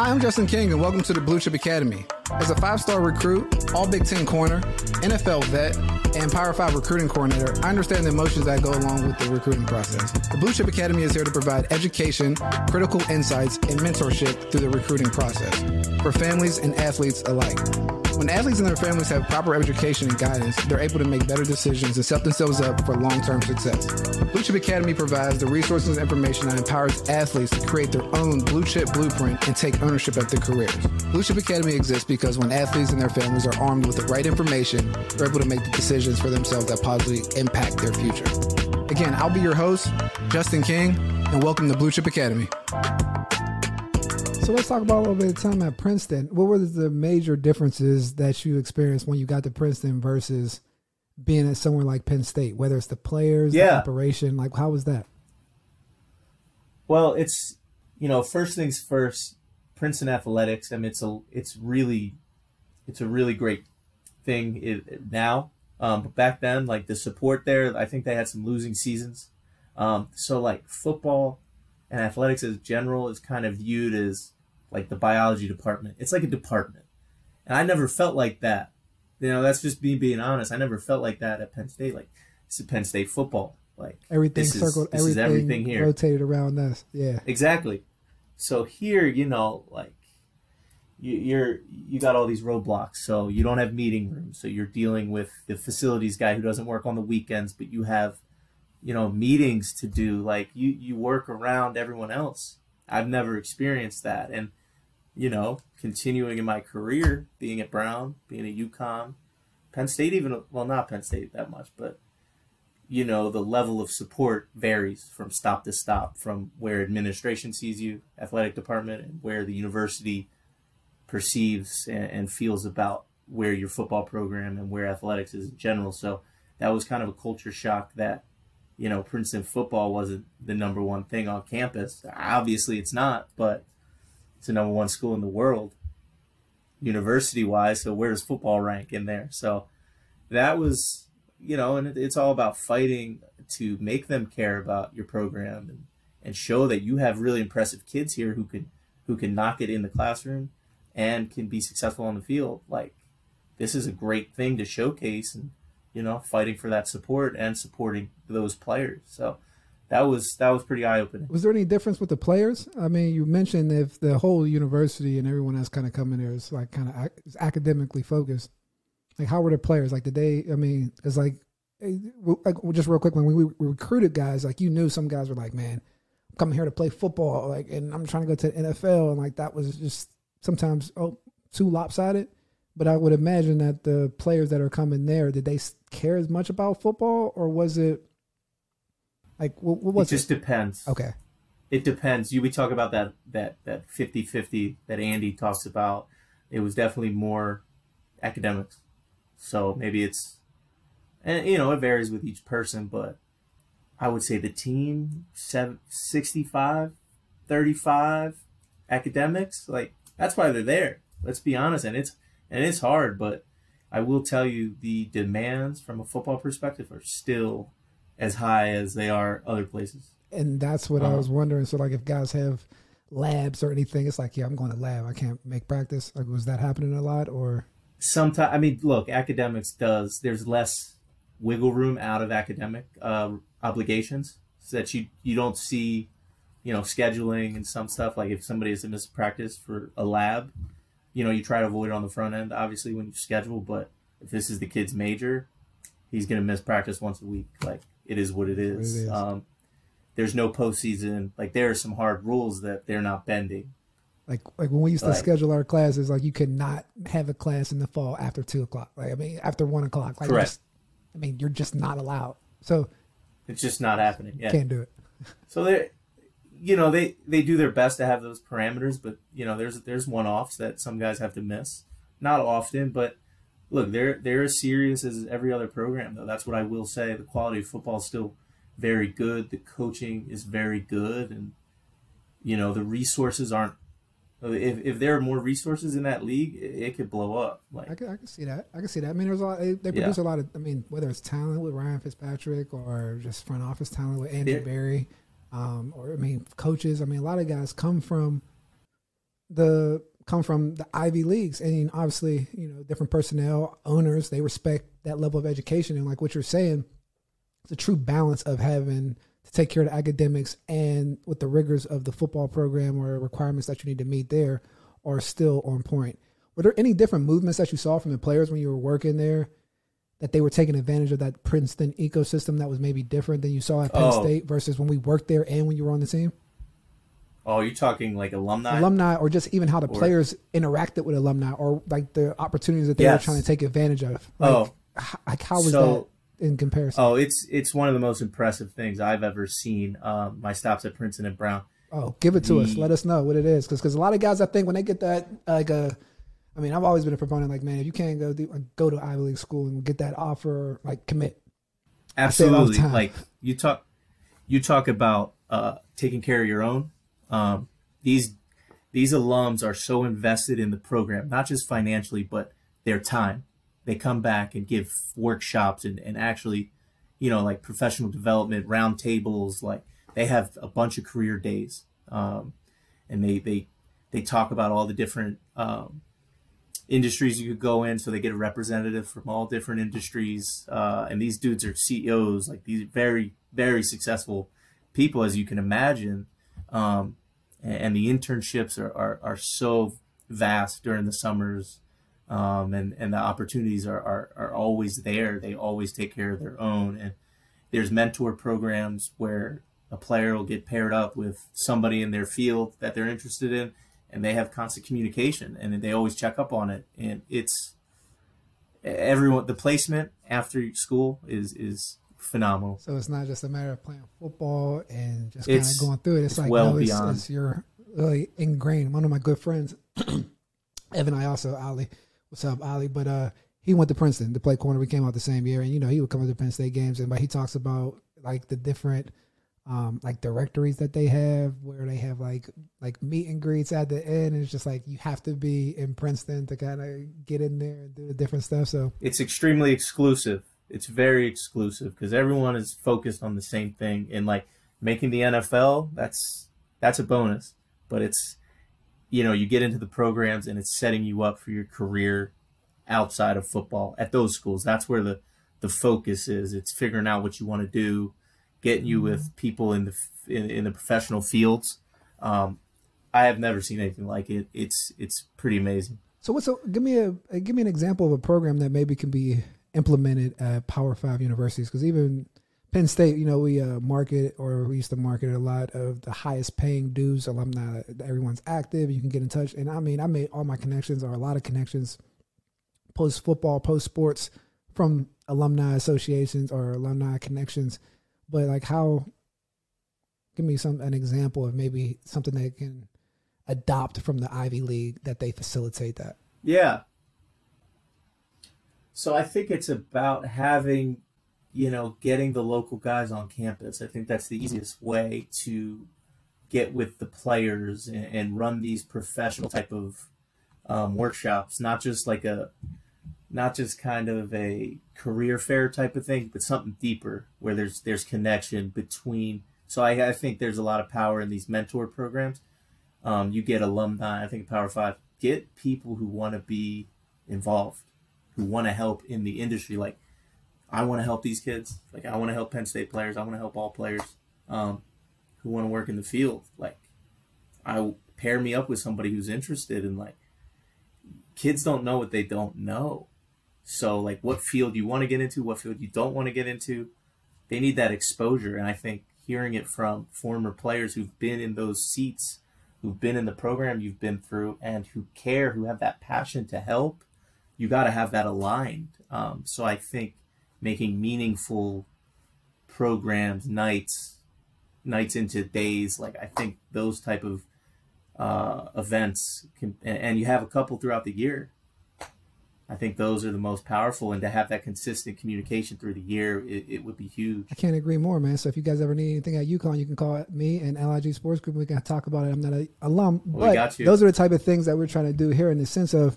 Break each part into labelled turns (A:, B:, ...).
A: Hi, I'm Justin King, and welcome to the Blue Chip Academy. As a five star recruit, all Big Ten corner, NFL vet, and Power 5 recruiting coordinator, I understand the emotions that go along with the recruiting process. The Blue Chip Academy is here to provide education, critical insights, and mentorship through the recruiting process for families and athletes alike. When athletes and their families have proper education and guidance, they're able to make better decisions and set themselves up for long term success. Blue Chip Academy provides the resources and information that empowers athletes to create their own blue chip blueprint and take ownership of their careers. Blue Chip Academy exists because when athletes and their families are armed with the right information, they're able to make the decisions for themselves that positively impact their future. Again, I'll be your host, Justin King, and welcome to Blue Chip Academy.
B: So let's talk about a little bit of time at Princeton. What were the major differences that you experienced when you got to Princeton versus being at somewhere like Penn State? Whether it's the players,
C: Yeah.
B: the operation, like how was that?
C: Well, it's you know, first things first. Princeton athletics. I mean, it's a it's really it's a really great thing it, now. Um, but back then, like the support there, I think they had some losing seasons. Um, so like football and athletics as general is kind of viewed as like the biology department. It's like a department, and I never felt like that. You know, that's just me being honest. I never felt like that at Penn State. Like it's a Penn State football. Like
B: Everything circled,
C: is
B: everything,
C: everything here.
B: rotated around us. Yeah.
C: Exactly. So here, you know, like you, you're you got all these roadblocks. So you don't have meeting rooms. So you're dealing with the facilities guy who doesn't work on the weekends, but you have, you know, meetings to do. Like you you work around everyone else. I've never experienced that, and you know, continuing in my career, being at Brown, being at UConn, Penn State, even well, not Penn State that much, but you know the level of support varies from stop to stop from where administration sees you athletic department and where the university perceives and, and feels about where your football program and where athletics is in general. So that was kind of a culture shock that you know princeton football wasn't the number one thing on campus. Obviously it's not but it's the number one school in the world university wise so where does football rank in there so that was you know, and it, it's all about fighting to make them care about your program and, and show that you have really impressive kids here who can who can knock it in the classroom and can be successful on the field. Like this is a great thing to showcase and you know, fighting for that support and supporting those players. So that was that was pretty eye opening.
B: Was there any difference with the players? I mean, you mentioned if the whole university and everyone else kind of coming there is like kind of ac- academically focused. Like, how were the players? Like, did they? I mean, it's like, eh, like just real quick when we, we recruited guys, like you knew some guys were like, man, I'm coming here to play football, like, and I'm trying to go to the NFL, and like that was just sometimes oh too lopsided. But I would imagine that the players that are coming there, did they care as much about football, or was it like what, what
C: It just
B: it?
C: depends.
B: Okay.
C: it depends. You we talk about that that that 50-50 that Andy talks about. It was definitely more academics. So maybe it's and you know, it varies with each person, but I would say the team seven, 65 35 academics, like that's why they're there. Let's be honest and it's and it's hard, but I will tell you the demands from a football perspective are still as high as they are other places.
B: And that's what I
C: Uh-huh.
B: was wondering. So, like, if guys have labs or anything, it's like, yeah, I'm going to lab. I can't make practice. Like, was that happening a lot, or
C: sometimes i mean look academics does there's less wiggle room out of academic uh, obligations so that you you don't see you know scheduling and some stuff like if somebody has to miss practice for a lab you know you try to avoid it on the front end obviously when you schedule but if this is the kid's major he's going to miss practice once a week like it is what it is.
B: It is.
C: Um, there's no postseason like there are some hard rules that they're not bending
B: like, like when we used to
C: Like-
B: schedule our classes, like you could not have a class in the fall after two o'clock. Like, I mean, after one o'clock. Like,
C: Correct.
B: just- I mean, you're just not allowed. So
C: it's just not happening yeah
B: can't do it.
C: So they, you know, they they do their best to have those parameters, but you know, there's there's one offs that some guys have to miss. Not often, but look, they're they're as serious as every other program. Though that's what I will say. The quality of football is still very good. The coaching is very good, and you know, the resources aren't. If, if there are more resources in that league, it, it could blow up. Like
B: I can, I can see that. I can see that. I mean, there's a lot. They, they
C: Yeah.
B: produce a lot of. I mean, whether it's talent with Ryan Fitzpatrick or just front office talent with Andrew
C: Yeah.
B: Berry, um, or I mean, coaches. I mean, a lot of guys come from the come from the Ivy leagues, and obviously, you know, different personnel, owners, they respect that level of education, and like what you're saying, it's a true balance of having to take care of the academics and with the rigors of the football program or requirements that you need to meet there are still on point. Were there any different movements that you saw from the players when you were working there that they were taking advantage of that Princeton ecosystem that was maybe different than you saw at Penn oh. State versus when we worked there and when you were on the team?
C: Oh, you're talking like alumni,
B: alumni, or just even how the or, players interacted with alumni, or like the opportunities that they yes. were trying to take advantage of. Like, oh, like how was so, that in comparison?
C: Oh, it's it's one of the most impressive things I've ever seen. Um, my stops at Princeton and Brown.
B: Oh, give it to the, us. Let us know what it is, because because a lot of guys, I think, when they get that like a I mean, I've always been a proponent. Like, man, if you can't go do, go to Ivy League school and get that offer, like, commit.
C: Absolutely. Like you talk, you talk about uh, taking care of your own. Um, these these alums are so invested in the program, not just financially, but their time. They come back and give workshops and, and actually, you know, like professional development roundtables. Like they have a bunch of career days, um, and they they they talk about all the different um, industries you could go in so they get a representative from all different industries uh, and these dudes are ceos like these very very successful people as you can imagine um, and, the internships are, are, are, so vast during the summers um, and, and the opportunities are, are, are always there. They always take care of their own. And there's mentor programs where a player will get paired up with somebody in their field that they're interested in and they have constant communication and they always check up on it. And it's everyone the placement after school is is phenomenal
B: so it's not just a matter of playing football and just kind of going through it it's, it's like well no, it's, beyond. It's, you're really ingrained one of my good friends evan i also ali what's up ali but uh he went to princeton to play corner we came out the same year and you know he would come to penn state games and but he talks about like the different um, like directories that they have where they have like like meet and greets at the end. And it's just like you have to be in Princeton to kind of get in there and do the different stuff. So
C: it's extremely exclusive. It's very exclusive because everyone is focused on the same thing. And like making the NFL, that's that's a bonus. But it's you know you get into the programs and it's setting you up for your career outside of football at those schools. That's where the the focus is. It's figuring out what you want to do getting you with mm-hmm. people in the in, in the professional fields. Um, I have never seen anything like it. It's it's pretty amazing.
B: So what's a, give me a give me an example of a program that maybe can be implemented at Power Five universities because even Penn State, you know, we uh, market or we used to market a lot of the highest paying dues alumni. Everyone's active. You can get in touch, and I mean, I made all my connections or a lot of connections post football, post sports from alumni associations or alumni connections but like how give me some an example of maybe something they can adopt from the Ivy League that they facilitate that.
C: Yeah. So I think it's about having, you know, getting the local guys on campus. I think that's the easiest way to get with the players and, and run these professional type of um, workshops, not just like a not just kind of a career fair type of thing, but something deeper where there's there's connection between. So I, I think there's a lot of power in these mentor programs. Um, you get alumni. I think Power Five get people who want to be involved, who want to help in the industry. Like I want to help these kids. Like I want to help Penn State players. I want to help all players um, who want to work in the field. Like I pair me up with somebody who's interested in like kids don't know what they don't know so, like, what field you want to get into, what field you don't want to get into, they need that exposure. And I think hearing it from former players who've been in those seats, who've been in the program you've been through, and who care, who have that passion to help, you got to have that aligned. Um, so, I think making meaningful programs, nights, nights into days, like I think those type of uh, events can, and you have a couple throughout the year I think those are the most powerful, and to have that consistent communication through the year, it, it, would be huge.
B: I can't agree more, man. So if you guys ever need anything at UConn, you can call me and LIG Sports Group. We can talk about it. I'm not an alum, well, but those are the type of things that we're trying to do here in the sense of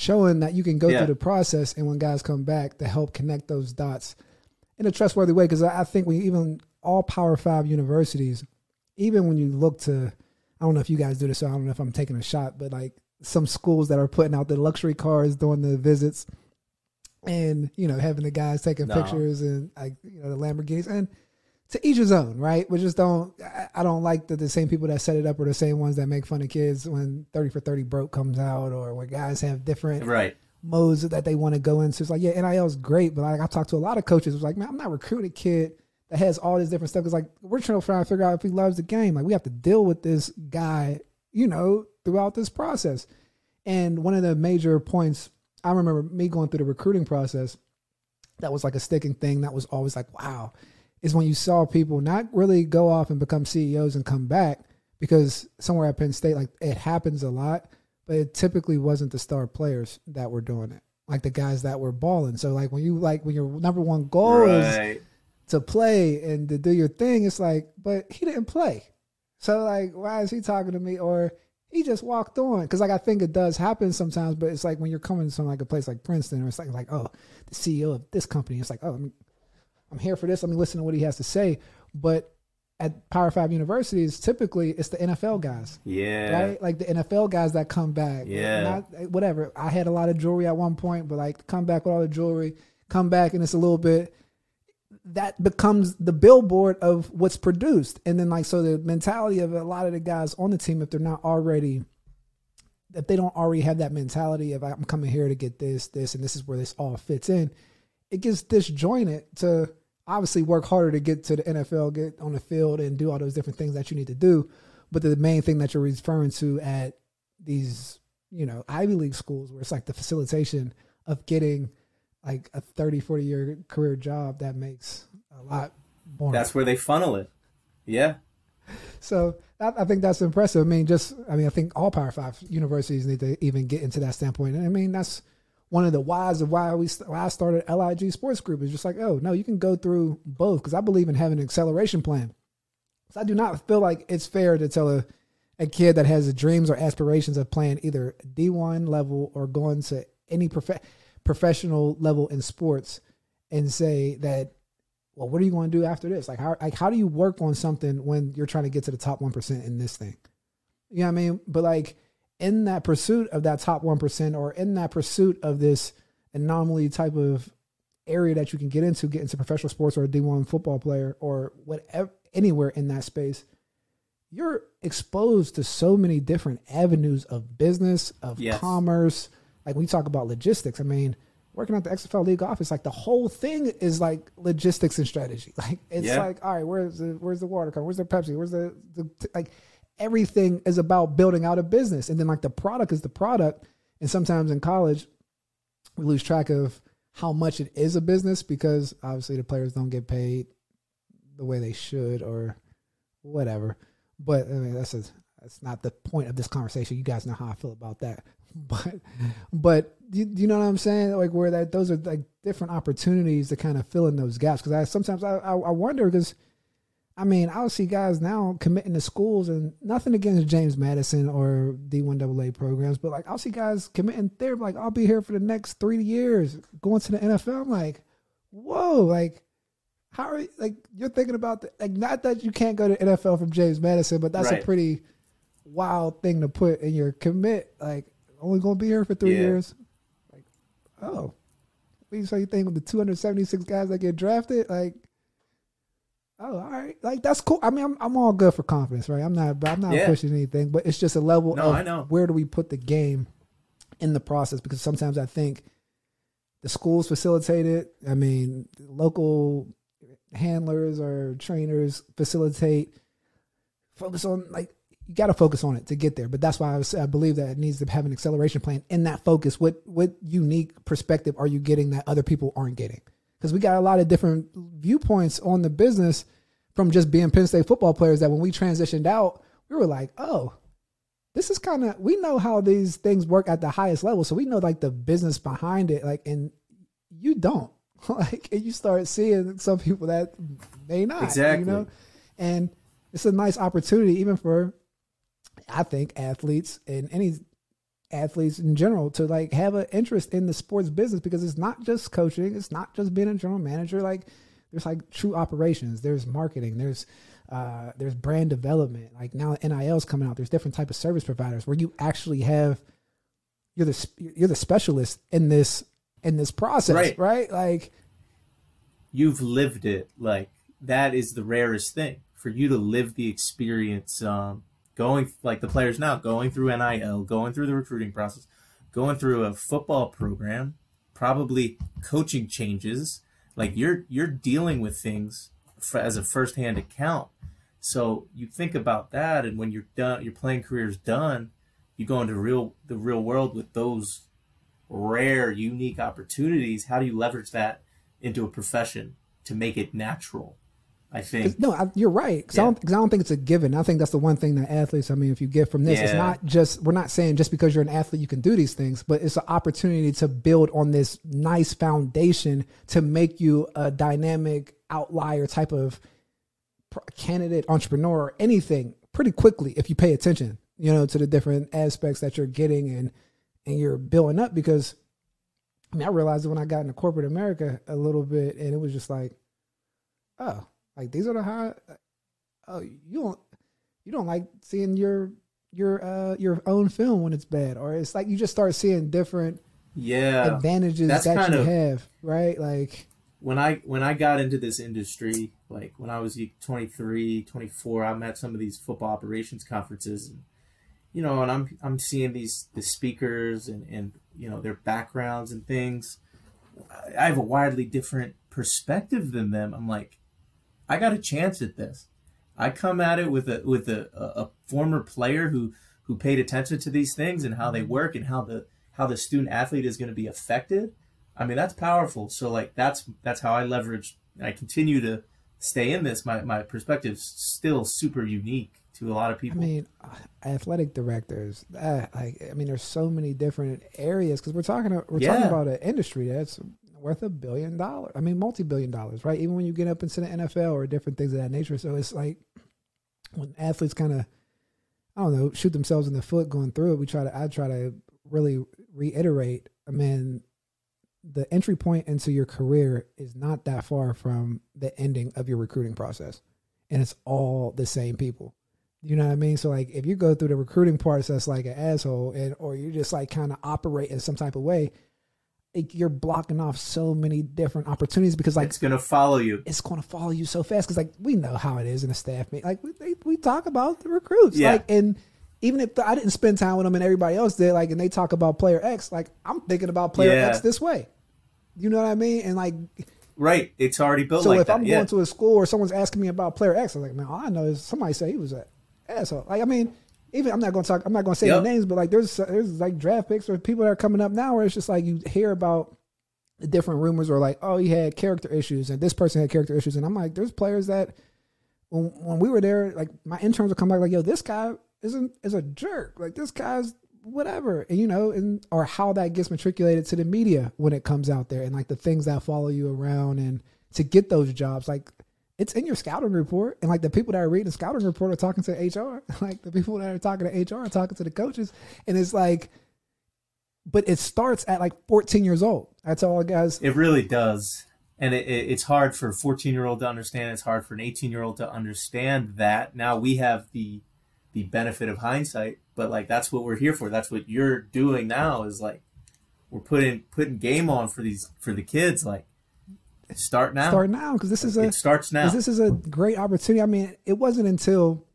B: showing that you can go yeah. through the process, and when guys come back, to help connect those dots in a trustworthy way. Because I think we even all Power Five universities, even when you look to I don't know if you guys do this, so I don't know if I'm taking a shot, but like some schools that are putting out the luxury cars during the visits, and you know having the guys taking
C: No.
B: pictures and like you know the Lamborghinis and to each his own, right? We just don't. I- don't like that the same people that set it up are the same ones that make fun of kids when Thirty for Thirty broke comes out, or when guys have different
C: Right.
B: modes that they want to go into. It's like, yeah, NIL is great, but like I talked to a lot of coaches. It's like, man, I'm not recruiting a kid that has all this different stuff. It's like we're trying to try to figure out if he loves the game. Like we have to deal with this guy, you know, throughout this process. And one of the major points I remember me going through the recruiting process that was like a sticking thing that was always like, wow, is when you saw people not really go off and become CEOs and come back because somewhere at Penn State, like it happens a lot, but it typically wasn't the star players that were doing it. Like the guys that were balling. So like when you like when your number one goal is to play and to do your thing, it's like, but he didn't play. So like, why is he talking to me? Or he just walked on. Because like I think it does happen sometimes, but it's like when you're coming from like a place like Princeton, or it's like like oh, the CEO of this company. It's like oh, I'm here for this. Let me listen to what he has to say. But at Power Five universities, typically it's the NFL guys
C: Yeah.
B: right? Like the NFL guys that come back.
C: Yeah.
B: Not, eh, whatever. I had a lot of jewelry at one point, but like come back with all the jewelry, come back and it's a little bit that becomes the billboard of what's produced. And then like so the mentality of a lot of the guys on the team, if they're not already if they don't already have that mentality of I'm coming here to get this, this, and this is where this all fits in, it gets disjointed to obviously work harder to get to the NFL, get on the field, and do all those different things that you need to do. But the main thing that you're referring to at these, you know, Ivy League schools, where it's like the facilitation of getting like a 30, 40 year career job that makes a lot more.
C: That's where they funnel it. Yeah.
B: So I, I think that's impressive. I mean, just I mean, I think all Power Five universities need to even get into that standpoint. And I mean, that's one of the whys of why we why I started LIG Sports Group is just like, oh no, you can go through both because I believe in having an acceleration plan. So I do not feel like it's fair to tell a a kid that has dreams or aspirations of playing either D one level or going to any prof- professional level in sports and say that well, what are you going to do after this? Like, how like how do you work on something when you're trying to get to the top one percent in this thing? You know what I mean? But like in that pursuit of that top one percent, or in that pursuit of this anomaly type of area that you can get into, get into professional sports or a D one football player or whatever, anywhere in that space, you're exposed to so many different avenues of business, of
C: Yes.
B: commerce. Like when you talk about logistics, I mean, working at the XFL league office, like the whole thing is like logistics and strategy. Like it's
C: Yeah.
B: like, all right, where's the where's the water coming? Where's the Pepsi? Where's the, the like everything is about building out a business, and then like the product is the product. And sometimes in college, we lose track of how much it is a business because obviously the players don't get paid the way they should or whatever. But I mean, that's a, that's not the point of this conversation. You guys know how I feel about that. But but you, you know what I'm saying? Like where that those are like different opportunities to kind of fill in those gaps. Because I sometimes I I, I wonder because. I mean, I'll see guys now committing to schools, and nothing against James Madison or D1AA programs, but like I'll see guys committing there, like I'll be here for the next three years, going to the NFL. I'm like, whoa, like how are you, like you're thinking about the, like not that you can't go to NFL from James Madison, but that's
C: Right.
B: a pretty wild thing to put in your commit. Like only going to be here for three
C: Yeah.
B: years. Like, oh, so you think of the 276 guys that get drafted, like. Oh, all right. Like that's cool. I mean, I'm I'm all good for confidence, right? I'm not, I'm not
C: Yeah.
B: pushing anything, but it's just a level
C: No,
B: of
C: I know.
B: where do we put the game in the process? Because sometimes I think the schools facilitate it. I mean, local handlers or trainers facilitate. Focus on like you got to focus on it to get there. But that's why I, was, I believe that it needs to have an acceleration plan. In that focus, what what unique perspective are you getting that other people aren't getting? Because we got a lot of different viewpoints on the business from just being Penn State football players. That when we transitioned out, we were like, oh, this is kind of we know how these things work at the highest level, so we know like the business behind it. Like, and you don't like, and you start seeing some people that may not
C: Exactly.
B: you know, and it's a nice opportunity even for I think athletes and any athletes in general to like have an interest in the sports business because it's not just coaching, it's not just being a general manager. Like there's like true operations. There's marketing. There's uh, there's brand development. Like now NIL's coming out. There's different type of service providers where you actually have you're the you're the specialist in this in this process, right? right? Like
C: you've lived it. Like that is the rarest thing for you to live the experience. Um, going like the players now going through NIL, going through the recruiting process, going through a football program, probably coaching changes. Like you're you're dealing with things for, as a firsthand account. So you think about that, and when you're done, your playing career is done, you go into real the real world with those rare, unique opportunities. How do you leverage that into a profession to make it natural? I think
B: no, I, you're right. Because yeah. I, don't, I don't think it's a given. I think that's the one thing that athletes. I mean, if you get from this, yeah. it's not just we're not saying just because you're an athlete you can do these things, but it's an opportunity to build on this nice foundation to make you a dynamic outlier type of candidate, entrepreneur, or anything pretty quickly if you pay attention. You know, to the different aspects that you're getting and and you're building up. Because I mean, I realized when I got into corporate America a little bit, and it was just like, oh like these are the high. Oh, you don't you don't like seeing your your uh your own film when it's bad, or it's like you just start seeing different
C: yeah
B: advantages that you of, have, right? Like
C: when I when I got into this industry, like when I was 23, 24, I'm at some of these football operations conferences and you know, and I'm I'm seeing these the speakers and and you know their backgrounds and things. I have a widely different perspective than them. I'm like, I got a chance at this. I come at it with a with a, a, former player who who paid attention to these things and how they work and how the how the student athlete is going to be affected. I mean, that's powerful. So like that's that's how I leverage and I continue to stay in this. My my perspective's still super unique to a lot of people.
B: I mean, athletic directors. Uh, like, I mean, there's so many different areas because we're talking we're yeah. talking about an industry that's worth a billion dollars. I mean, multi billion dollars, right? Even when you get up into the NFL or different things of that nature. So it's like when athletes kind of, I don't know, shoot themselves in the foot going through it. We try to, I try to really reiterate. I mean, the entry point into your career is not that far from the ending of your recruiting process, and it's all the same people. You know what I mean? So like, if you go through the recruiting process like an asshole, and or you just like kind of operate in some type of way, you're blocking off so many different opportunities because like
C: it's gonna follow you.
B: It's gonna follow you so fast because like we know how it is in a staff meeting. Like we they, we talk about the recruits, yeah. like and even if I didn't spend time with them and everybody else did, like and they talk about player X, like I'm thinking about player yeah. X this way. You know what I mean? And like
C: right, it's already built.
B: So
C: like
B: if
C: that.
B: I'm
C: yeah.
B: going to a school or someone's asking me about player X, I'm like, man, all I know is somebody say he was an asshole. Like I mean, even I'm not going to talk. I'm not going to say yep. names, but like there's there's like draft picks or people that are coming up now where it's just like you hear about the different rumors or like, oh, he had character issues and this person had character issues, and I'm like, there's players that when when we were there, like my interns would come back like, yo, this guy isn't is a jerk. Like this guy's whatever, and you know, and or how that gets matriculated to the media when it comes out there, and like the things that follow you around, and to get those jobs, like it's in your scouting report, and like the people that are reading the scouting report are talking to HR, like the people that are talking to HR are talking to the coaches, and it's like, but it starts at like 14 years old. That's all, guys.
C: It really does, and it, it, it's hard for a 14 year old to understand. It's hard for an 18 year old to understand that. Now we have the the benefit of hindsight, but like that's what we're here for. That's what you're doing now. Is like we're putting putting game on for these for the kids. Like Start now.
B: Start now because this is a
C: it starts now.
B: This is a great opportunity. I mean, it wasn't until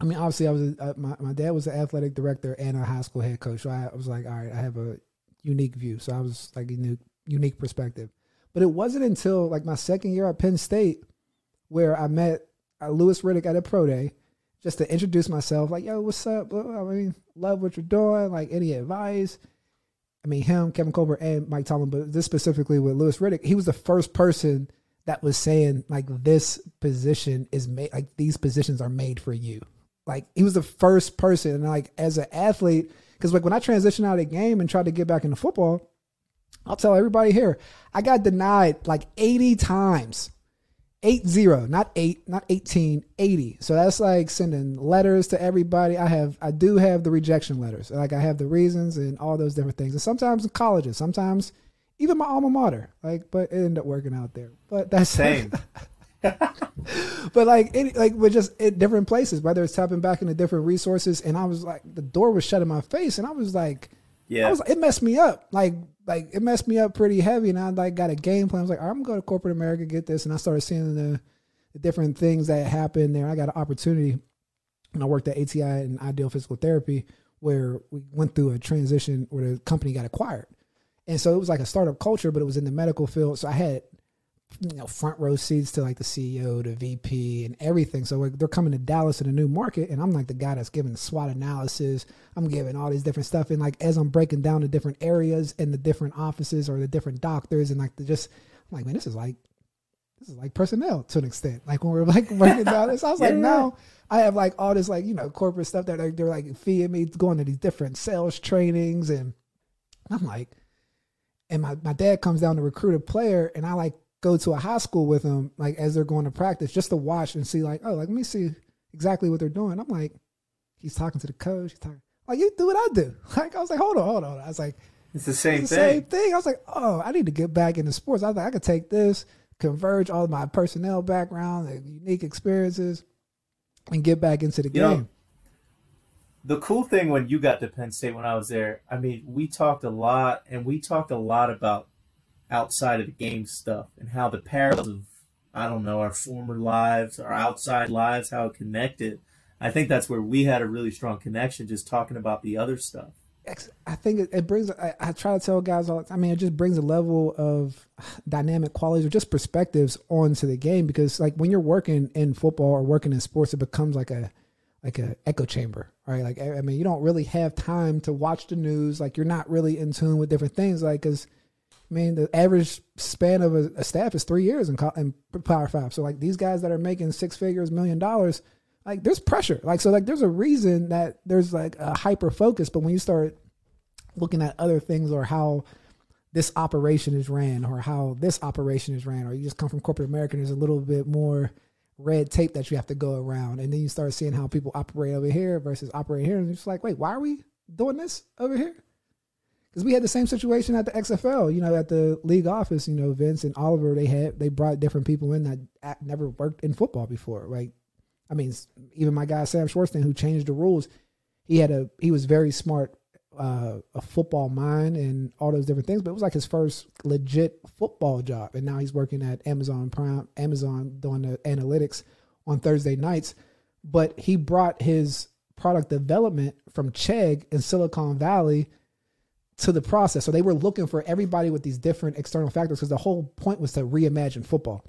B: I mean, obviously, I was a, uh, my my dad was an athletic director and a high school head coach, so I, I was like, all right, I have a unique view. So I was like a new, unique perspective. But it wasn't until like my second year at Penn State where I met uh, Louis Riddick at a pro day just to introduce myself. Like, yo, what's up? I mean, love what you're doing. Like, any advice? I mean, him, Kevin Colbert, and Mike Tomlin, but this specifically with Louis Riddick, he was the first person that was saying like this position is made, like these positions are made for you. Like he was the first person, and like as an athlete, because like when I transitioned out of the game and tried to get back into football, I'll tell everybody here, I got denied like 80 times eight zero, not eight, not 18, 80. So that's like sending letters to everybody. I have, I do have the rejection letters. Like I have the reasons and all those different things. And sometimes in colleges, sometimes even my alma mater. Like, but it ended up working out there. But that's
C: Same.
B: but like it, like but just in different places, whether it's tapping back into different resources. And I was like, the door was shut in my face, and I was like,
C: Yeah.
B: I was it messed me up. Like like it messed me up pretty heavy. And I like got a game plan. I was like, I'm gonna go to corporate America, get this, and I started seeing the, the different things that happened there. I got an opportunity and I worked at ATI and Ideal Physical Therapy, where we went through a transition where the company got acquired. And so it was like a startup culture, but it was in the medical field. So I had you know front row seats to like the CEO, the VP, and everything. So like, they're coming to Dallas in a new market, and I'm like the guy that's giving the SWOT analysis. I'm giving all these different stuff, and like as I'm breaking down the different areas and the different offices or the different doctors, and like the just I'm like man, this is like this is like personnel to an extent. Like when we're like breaking down this, I was like
C: Yeah.
B: now. I have like all this like you know corporate stuff that like, they're like feeding me going to these different sales trainings and I'm like, and my, my dad comes down to recruit a player, and I like go to a high school with them, like as they're going to practice, just to watch and see, like, oh, like let me see exactly what they're doing. I'm like, he's talking to the coach, he's talking, like you do what I do. Like I was like, hold on, hold on. I was like,
C: it's the same
B: it's the
C: thing.
B: same thing. I was like, oh, I need to get back into sports. I was like, I could take this, converge all of my personnel background, and unique experiences, and get back into the
C: You know,
B: game.
C: the cool thing when you got to Penn State when I was there, I mean, we talked a lot and we talked a lot about outside of the game stuff and how the parallels of I don't know, our former lives, our outside lives, how it connected. I think that's where we had a really strong connection just talking about the other stuff.
B: I think it, brings. I, I try to tell guys all. I mean, it just brings a level of dynamic qualities or just perspectives onto the game because, like, when you're working in football or working in sports, it becomes like a like a echo chamber, right? Like, I mean, you don't really have time to watch the news. Like, you're not really in tune with different things. Like, because I mean, the average span of a, a staff is three years in, in Power Five. So, like, these guys that are making six figures, million dollars, like, there's pressure. Like, so, like, there's a reason that there's like a hyper focus. But when you start looking at other things or how this operation is ran or how this operation is ran, or you just come from corporate America, there's a little bit more red tape that you have to go around. And then you start seeing how people operate over here versus operate here. And it's like, wait, why are we doing this over here? Because we had the same situation at the XFL, you know, at the league office, you know, Vince and Oliver, they had, they brought different people in that a- never worked in football before. Like, I mean, even my guy, Sam Schwartzstein, who changed the rules, he had a, he was very smart uh, a football mind and all those different things, but it was like his first legit football job. And now he's working at Amazon Prime, Amazon doing the analytics on Thursday nights. But he brought his product development from Chegg in Silicon Valley to the process. So they were looking for everybody with these different external factors because the whole point was to reimagine football.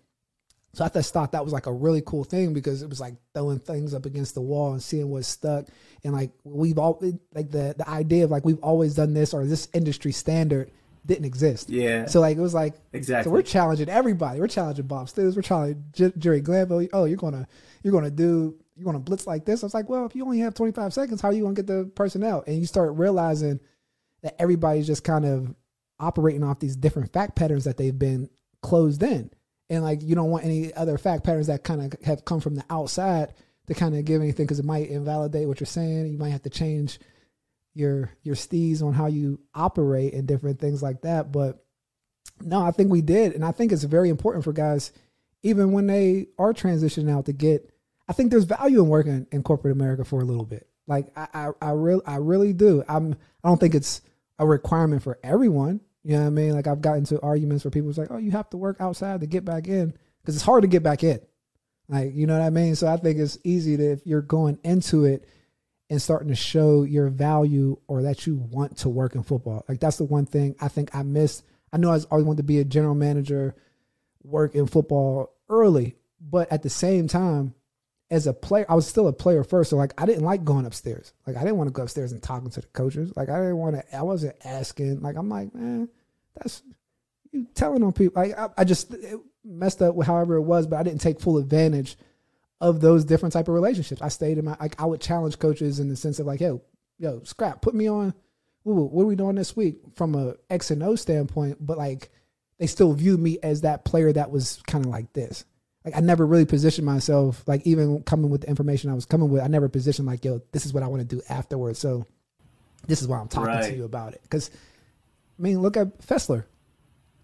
B: So I just thought that was like a really cool thing because it was like throwing things up against the wall and seeing what stuck. And like we've all like the the idea of like we've always done this or this industry standard didn't exist.
C: Yeah.
B: So like it was like
C: Exactly.
B: so we're challenging everybody. We're challenging Bob Stoops. We're challenging J- Jerry Glanville. Oh, oh, you're gonna you're gonna do you're gonna blitz like this. I was like, well, if you only have 25 seconds, how are you gonna get the personnel? And you start realizing that everybody's just kind of operating off these different fact patterns that they've been closed in. And like you don't want any other fact patterns that kind of have come from the outside to kind of give anything because it might invalidate what you're saying. You might have to change your your steez on how you operate and different things like that. But no, I think we did, and I think it's very important for guys, even when they are transitioning out, to get. I think there's value in working in corporate America for a little bit. Like I, I, I really, I really do. I'm. I don't think it's a requirement for everyone. You know what I mean? Like I've gotten to arguments where people like, "Oh, you have to work outside to get back in," because it's hard to get back in. Like you know what I mean? So I think it's easy to if you're going into it and starting to show your value or that you want to work in football. Like that's the one thing I think I missed. I know I always wanted to be a general manager, work in football early, but at the same time, as a player, I was still a player first. So like I didn't like going upstairs. Like I didn't want to go upstairs and talking to the coaches. Like I didn't want to. I wasn't asking. Like I'm like, man, that's you telling on people. Like I, I just messed up with however it was, but I didn't take full advantage of those different type of relationships. I stayed in my like I would challenge coaches in the sense of like, yo, yo, scrap, put me on. Ooh, what are we doing this week from a X and O standpoint? But like they still view me as that player that was kind of like this. Like I never really positioned myself, like even coming with the information I was coming with, I never positioned like, yo, this is what I want to do afterwards. So this is why I'm talking
C: Right.
B: to you about it. Because I mean, look at Fessler.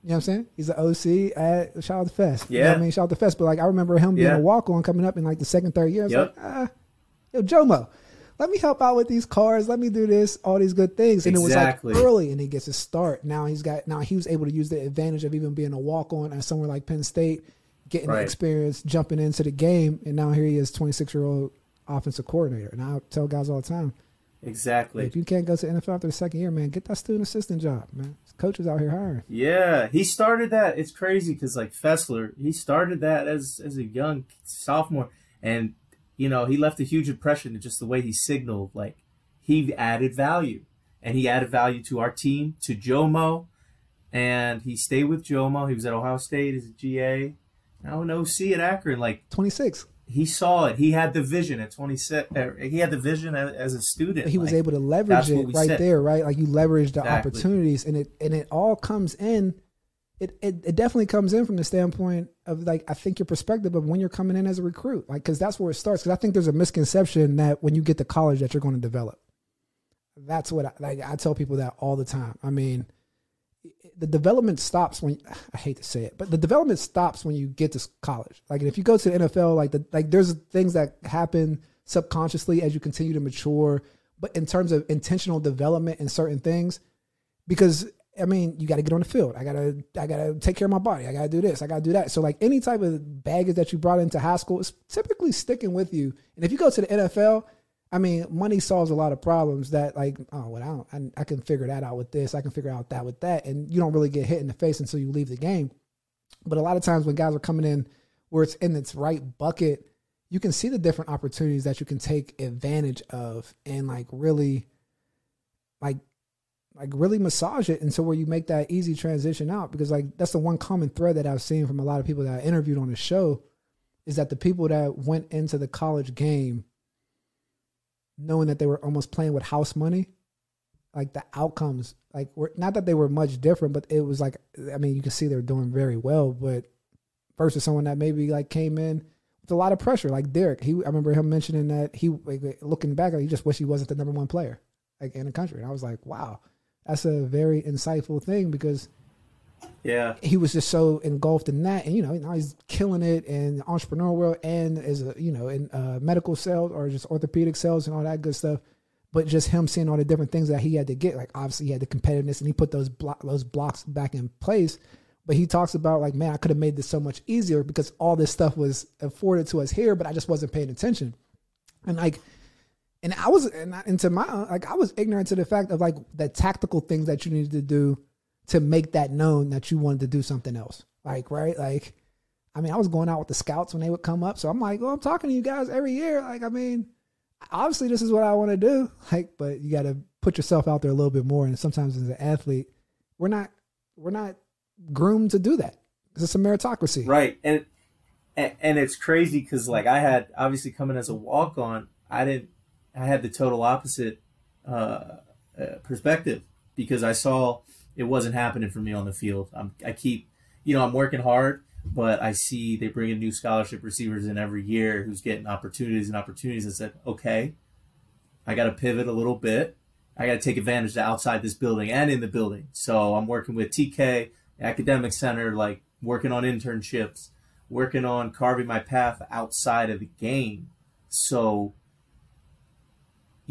B: You know what I'm saying? He's an OC at shout out to Fest. You know
C: Yeah.
B: I mean, shout out to Fest. But like I remember him being
C: Yeah.
B: a walk on coming up in like the second, third year. I was
C: Yep.
B: like, ah, yo, Jomo, let me help out with these cars. Let me do this, all these good things. And
C: Exactly.
B: it was like early, and he gets a start. Now he's got now he was able to use the advantage of even being a walk on at somewhere like Penn State, getting the experience, jumping into the game, and now here he is, 26 year old offensive coordinator. And I tell guys all the time,
C: Exactly.
B: if you can't go to NFL after the second year, man, get that student assistant job, man. Coaches out here hiring.
C: Yeah, he started that. It's crazy because like Fessler, he started that as as a young sophomore, and you know he left a huge impression in just the way he signaled. Like he added value, and he added value to our team, to Jomo, and he stayed with Jomo. He was at Ohio State as a GA, now an see it Akron. Like
B: 26.
C: he saw it. He had the vision at twenty six. Er, he had the vision as, as a student.
B: he was able to leverage it right
C: said.
B: there, right? Like you leverage the
C: Exactly.
B: opportunities, and it and it all comes in. It, it it definitely comes in from the standpoint of like I think your perspective of when you're coming in as a recruit, like because that's where it starts. Because I think there's a misconception that when you get to college that you're going to develop. That's what I, like I tell people that all the time. I mean, the development stops when I hate to say it, but the development stops when you get to college. Like if you go to the NFL, like the like there's things that happen subconsciously as you continue to mature, but in terms of intentional development in certain things, because I mean you got to get on the field. I gotta I gotta take care of my body. I gotta do this. I gotta do that. So like any type of baggage that you brought into high school is typically sticking with you. And if you go to the NFL, I mean, money solves a lot of problems that like, oh, well, I, I, I can figure that out with this. I can figure out that with that. And you don't really get hit in the face until you leave the game. But a lot of times when guys are coming in where it's in its right bucket, you can see the different opportunities that you can take advantage of and like really like like really massage it into where you make that easy transition out because like that's the one common thread that I've seen from a lot of people that I interviewed on the show is that the people that went into the college game knowing that they were almost playing with house money, like the outcomes, like were not that they were much different, but it was like I mean, you can see they're doing very well, but versus someone that maybe like came in with a lot of pressure, like Derek. He I remember him mentioning that he like, looking back, he just wished he wasn't the number one player like in the country, and I was like, wow, that's a very insightful thing because
C: Yeah,
B: he was just so engulfed in that, and you know now he's killing it in the entrepreneurial world and as a you know in uh, medical sales or just orthopedic sales and all that good stuff. But just him seeing all the different things that he had to get, like obviously he had the competitiveness and he put those block those blocks back in place. But he talks about like, man, I could have made this so much easier because all this stuff was afforded to us here, but I just wasn't paying attention. And like, and I was and I- into my like I was ignorant to the fact of like the tactical things that you needed to do to make that known that you wanted to do something else. Like, right? Like, I mean, I was going out with the scouts when they would come up. So I'm like, well, I'm talking to you guys every year. Like, I mean, obviously this is what I want to do. Like, but you got to put yourself out there a little bit more. And sometimes as an athlete, we're not, we're not groomed to do that because it's a meritocracy.
C: right. And and, it's crazy because like I had obviously coming as a walk on, I didn't. I had the total opposite uh, uh, perspective because I saw it wasn't happening for me on the field. I'm, I keep, you know, I'm working hard, but I see they bring in new scholarship receivers in every year who's getting opportunities and opportunities. I said, okay, I got to pivot a little bit. I got to take advantage of outside this building and in the building. So I'm working with TK Academic Center, like working on internships, working on carving my path outside of the game. So,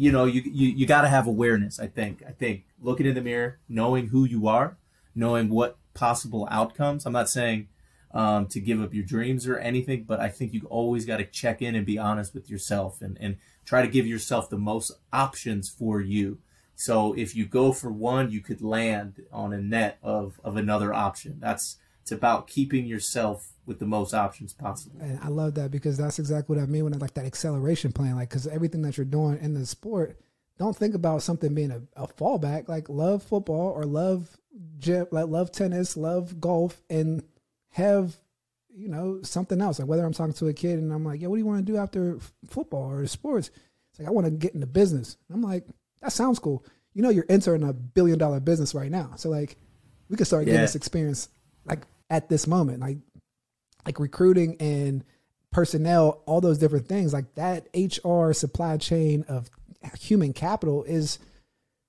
C: you know, you you, you got to have awareness. I think. I think looking in the mirror, knowing who you are, knowing what possible outcomes. I'm not saying um, to give up your dreams or anything, but I think you always got to check in and be honest with yourself and and try to give yourself the most options for you. So if you go for one, you could land on a net of of another option. That's it's about keeping yourself with the most options possible.
B: And I love that because that's exactly what I mean when I like that acceleration plan. Like, because everything that you're doing in the sport, don't think about something being a, a fallback. Like, love football or love gym, like love tennis, love golf, and have you know something else. Like whether I'm talking to a kid and I'm like, "Yo, what do you want to do after f- football or sports?" It's like I want to get into business. I'm like, that sounds cool. You know, you're entering a billion dollar business right now, so like we could start getting
C: Yeah.
B: this experience like at this moment, like like recruiting and personnel, all those different things, like that HR supply chain of human capital is,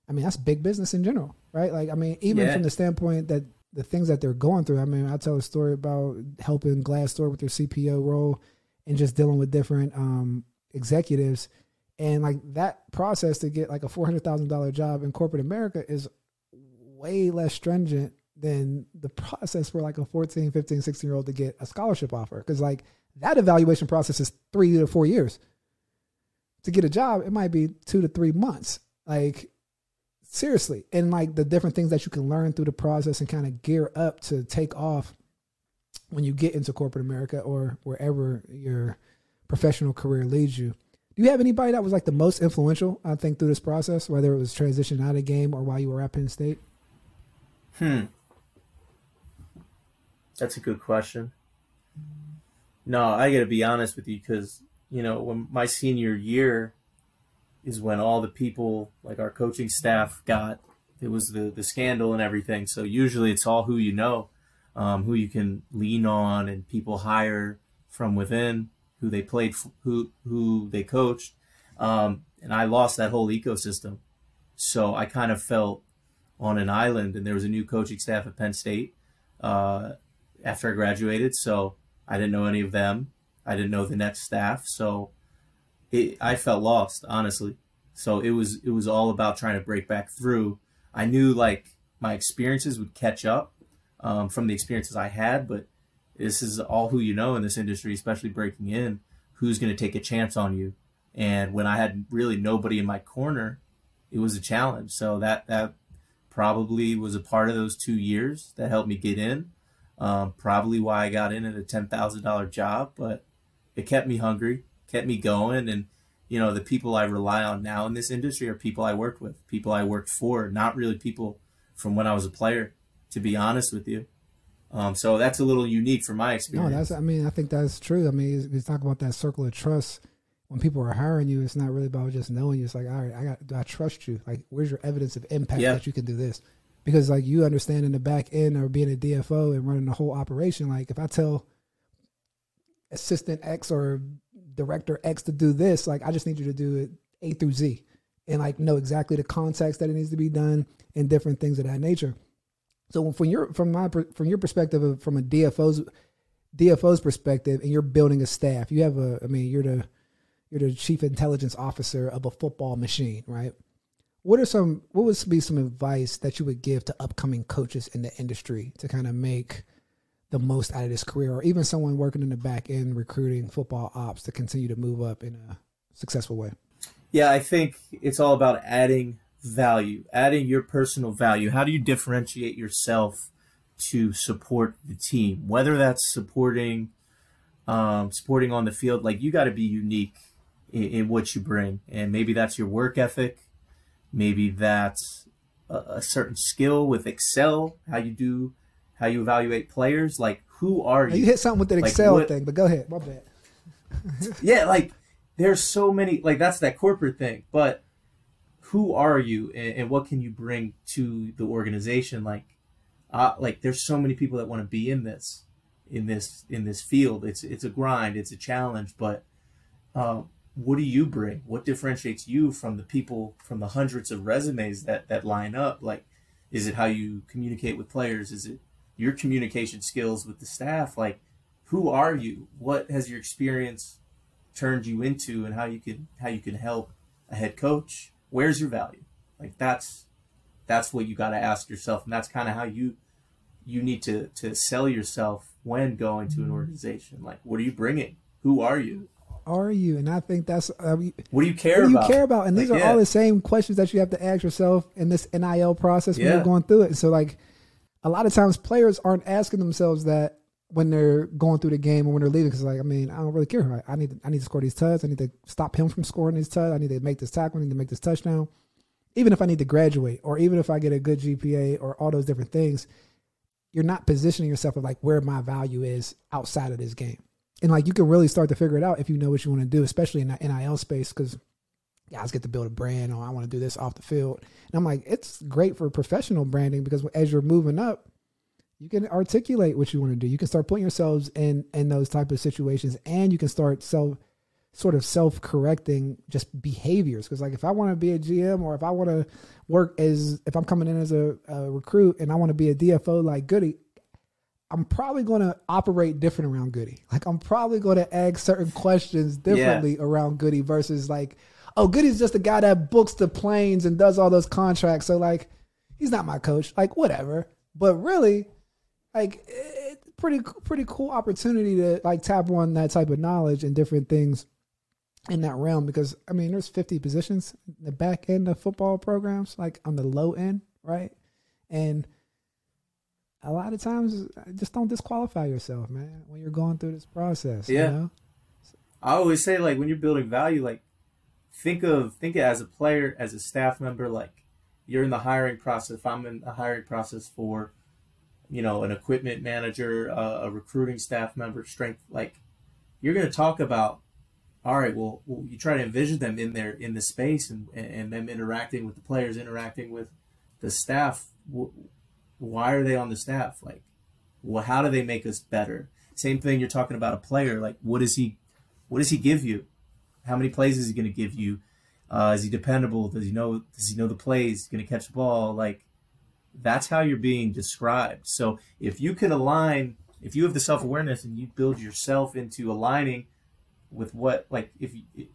B: I mean, that's big business in general, right? Like, I mean, even
C: Yeah.
B: from the standpoint that the things that they're going through. I mean, I tell a story about helping Glassdoor with their CPO role and just dealing with different um, executives. And like that process to get like a four hundred thousand dollar job in corporate America is way less stringent than the process for like a 14, 15, 16 year old to get a scholarship offer. Because like that evaluation process is three to four years. To get a job, it might be two to three months. Like seriously, and like the different things that you can learn through the process and kind of gear up to take off when you get into corporate America or wherever your professional career leads you. Do you have anybody that was like the most influential, I think, through this process, whether it was transition out of game or while you were at Penn State?
C: Hmm. That's a good question. No, I got to be honest with you because, you know, when my senior year is when all the people, like our coaching staff, got it was the, the scandal and everything. So usually it's all who you know, um, who you can lean on, and people hire from within, who they played, who who they coached. Um, and I lost that whole ecosystem. So I kind of felt on an island, and there was a new coaching staff at Penn State uh, after I graduated. So I didn't know any of them. I didn't know the next staff. So it, I felt lost, honestly. So it was it was all about trying to break back through. I knew like my experiences would catch up um, from the experiences I had, but this is all who you know in this industry, especially breaking in. Who's going to take a chance on you? And when I had really nobody in my corner, it was a challenge. So that that probably was a part of those two years that helped me get in. Um, probably why I got in at a ten thousand dollar job, but it kept me hungry, kept me going, and you know the people I rely on now in this industry are people I worked with, people I worked for, not really people from when I was a player. To be honest with you, um, so that's a little unique from my experience.
B: No, that's. I mean, I think that's true. I mean, we talk about that circle of trust. When people are hiring you, it's not really about just knowing you. It's like, all right, I got, I trust you. Like, where's your evidence of impact yeah. that you can do this? Because like you understand in the back end or being a DFO and running the whole operation, like if I tell assistant X or director X to do this, like I just need you to do it A through Z and like know exactly the context that it needs to be done and different things of that nature. So from your from my from your perspective of, from a DFO's DFO's perspective, and you're building a staff, you have a I mean you're the you're the chief intelligence officer of a football machine, right? What are some what would be some advice that you would give to upcoming coaches in the industry to kind of make the most out of this career or even someone working in the back end recruiting football ops to continue to move up in a successful way?
C: Yeah i think it's all about adding value adding your personal value. How do you differentiate yourself to support the team? Whether that's supporting um, supporting on the field like you got to be unique in, in what you bring and maybe that's your work ethic Maybe that's a, a certain skill with Excel, how you do, how you evaluate players. Like, who are you?
B: You hit something with that like, Excel what, thing, but go ahead. My bad.
C: yeah, like there's so many. Like that's that corporate thing, but who are you and, and what can you bring to the organization? Like, uh, like there's so many people that want to be in this, in this, in this field. It's it's a grind, it's a challenge, but um, what do you bring? What differentiates you from the people from the hundreds of resumes that that line up? Like, is it how you communicate with players? Is it your communication skills with the staff? Like, who are you? What has your experience turned you into, and how you can how you can help a head coach? Where's your value? Like that's that's what you got to ask yourself, and that's kind of how you you need to to sell yourself when going to an mm-hmm. organization. Like, what are you bringing? Who are you?
B: Are you? And I think that's uh,
C: what do you care
B: what
C: do
B: you care about? And these like, are yeah. all the same questions that you have to ask yourself in this NIL process when yeah. you're going through it. So like a lot of times players aren't asking themselves that when they're going through the game or when they're leaving because like I mean I don't really care. I need to, I need to score these touchdowns. I need to stop him from scoring these touchdowns. I need to make this tackle. I need to make this touchdown. Even if I need to graduate or even if I get a good GPA or all those different things, you're not positioning yourself of like where my value is outside of this game and like you can really start to figure it out if you know what you want to do, especially in the NIL space, because guys get to build a brand or I want to do this off the field. And I'm like, it's great for professional branding because as you're moving up, you can articulate what you want to do. You can start putting yourselves in in those type of situations, and you can start self sort of self-correcting just behaviors because like if i want to be a gm or if i want to work as if i'm coming in as a, a recruit and i want to be a dfo like goody i'm probably going to operate different around goody. Like i'm probably going to ask certain questions differently yeah. around goody versus like oh goody's just the guy that books the planes and does all those contracts. So like he's not my coach. Like whatever. But really like it, pretty pretty cool opportunity to like tap on that type of knowledge and different things in that realm because I mean there's 50 positions in the back end of football programs like on the low end right? And a lot of times just don't disqualify yourself man when you're going through this process yeah you know?
C: I always say like when you're building value like think of think of as a player as a staff member like you're in the hiring process if I'm in a hiring process for you know an equipment manager uh, a recruiting staff member strength like you're going to talk about all right, well, well, you try to envision them in there in the space and and them interacting with the players, interacting with the staff. Why are they on the staff? Like, well, how do they make us better? Same thing. You're talking about a player. Like, what does he, what does he give you? How many plays is he going to give you? Uh, is he dependable? Does he know? Does he know the plays? Going to catch the ball? Like, that's how you're being described. So if you can align, if you have the self awareness and you build yourself into aligning with what like if you,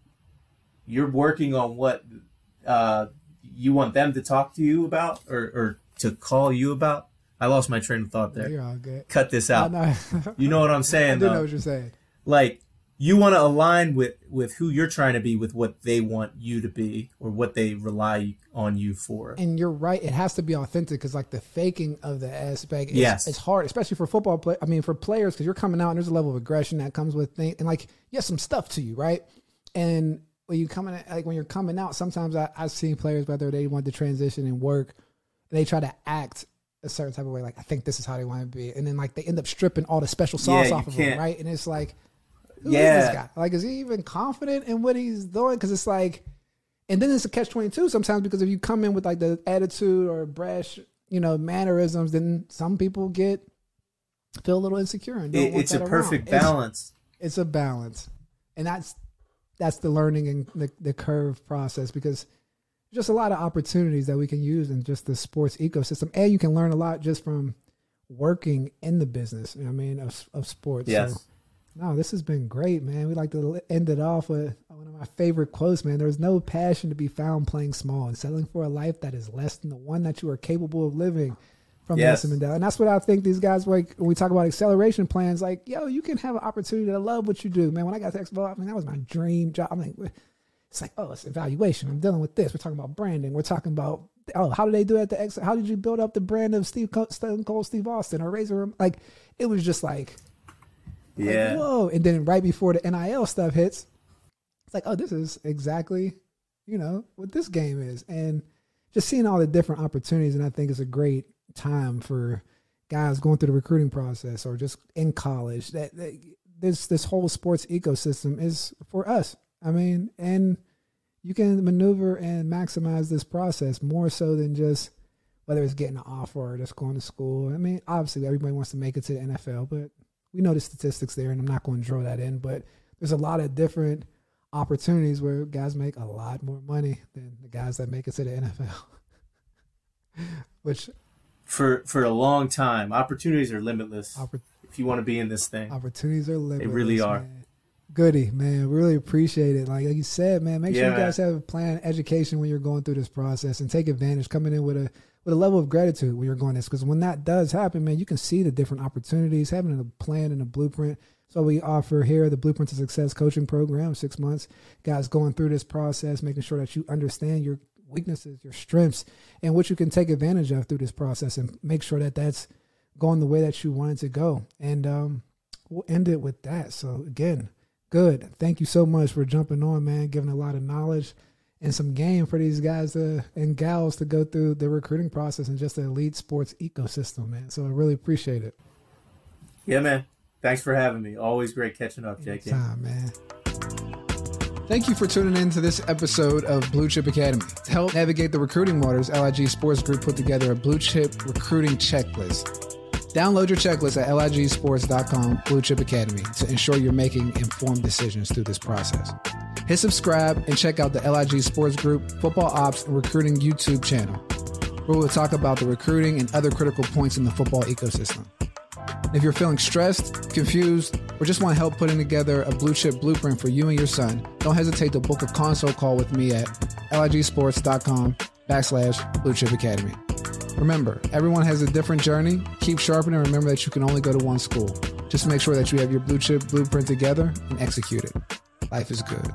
C: you're working on what uh, you want them to talk to you about or, or to call you about. I lost my train of thought there.
B: You're all good.
C: Cut this out. you know what I'm saying? I
B: do know what you're saying.
C: Like you want to align with with who you're trying to be with what they want you to be or what they rely on you for
B: and you're right it has to be authentic because like the faking of the aspect is,
C: yes
B: it's hard especially for football play i mean for players because you're coming out and there's a level of aggression that comes with things and like you have some stuff to you right and when you coming like when you're coming out sometimes I, i've seen players whether they want to transition and work they try to act a certain type of way like i think this is how they want to be and then like they end up stripping all the special sauce yeah, off of them right and it's like who yeah. is this guy? Like, is he even confident in what he's doing? Because it's like, and then it's a catch twenty two sometimes because if you come in with like the attitude or brash, you know, mannerisms, then some people get feel a little insecure and
C: it, it's a perfect around. balance.
B: It's, it's, a balance, and that's that's the learning and the, the curve process because just a lot of opportunities that we can use in just the sports ecosystem, and you can learn a lot just from working in the business. You know I mean, of, of sports.
C: Yes.
B: So, no, this has been great, man. We like to end it off with one of my favorite quotes, man. There's no passion to be found playing small and settling for a life that is less than the one that you are capable of living from yes. Nelson Mandela. And that's what I think these guys like when we talk about acceleration plans, like, yo, you can have an opportunity to love what you do. Man, when I got to Expo, I mean, that was my dream job. I'm like, it's like, oh, it's evaluation. I'm dealing with this. We're talking about branding. We're talking about, oh, how did they do it at the X? How did you build up the brand of Steve Stone Cold Steve Austin or Razor? Like, it was just like,
C: yeah.
B: Like, whoa. And then right before the NIL stuff hits, it's like, oh, this is exactly, you know, what this game is. And just seeing all the different opportunities. And I think it's a great time for guys going through the recruiting process or just in college that, that this this whole sports ecosystem is for us. I mean, and you can maneuver and maximize this process more so than just whether it's getting an offer or just going to school. I mean, obviously everybody wants to make it to the NFL, but we know the statistics there, and I'm not going to draw that in, but there's a lot of different opportunities where guys make a lot more money than the guys that make it to the NFL. Which
C: for for a long time, opportunities are limitless. Oppor- if you want to be in this thing,
B: opportunities are limitless.
C: They really are.
B: Man. Goody, man. Really appreciate it. Like, like you said, man, make yeah, sure you guys have a plan education when you're going through this process and take advantage coming in with a with a level of gratitude when you're going this. Because when that does happen, man, you can see the different opportunities, having a plan and a blueprint. So we offer here the Blueprint to Success coaching program, six months. Guys going through this process, making sure that you understand your weaknesses, your strengths, and what you can take advantage of through this process and make sure that that's going the way that you want it to go. And um, we'll end it with that. So again, good. Thank you so much for jumping on, man, giving a lot of knowledge and some game for these guys to, and gals to go through the recruiting process and just the elite sports ecosystem, man. So I really appreciate it.
C: Yeah, man. Thanks for having me. Always great catching up, JK.
B: Time, man.
A: Thank you for tuning in to this episode of Blue Chip Academy. To help navigate the recruiting waters, LIG Sports Group put together a blue chip recruiting checklist.
B: Download your checklist at ligsports.com Blue Chip Academy to ensure you're making informed decisions through this process. Hit subscribe and check out the LIG Sports Group, Football Ops, and Recruiting YouTube channel, where we'll talk about the recruiting and other critical points in the football ecosystem. If you're feeling stressed, confused, or just want help putting together a blue chip blueprint for you and your son, don't hesitate to book a console call with me at ligsports.com backslash blue chip academy. Remember, everyone has a different journey. Keep sharpening and remember that you can only go to one school. Just make sure that you have your blue chip blueprint together and execute it. Life is good.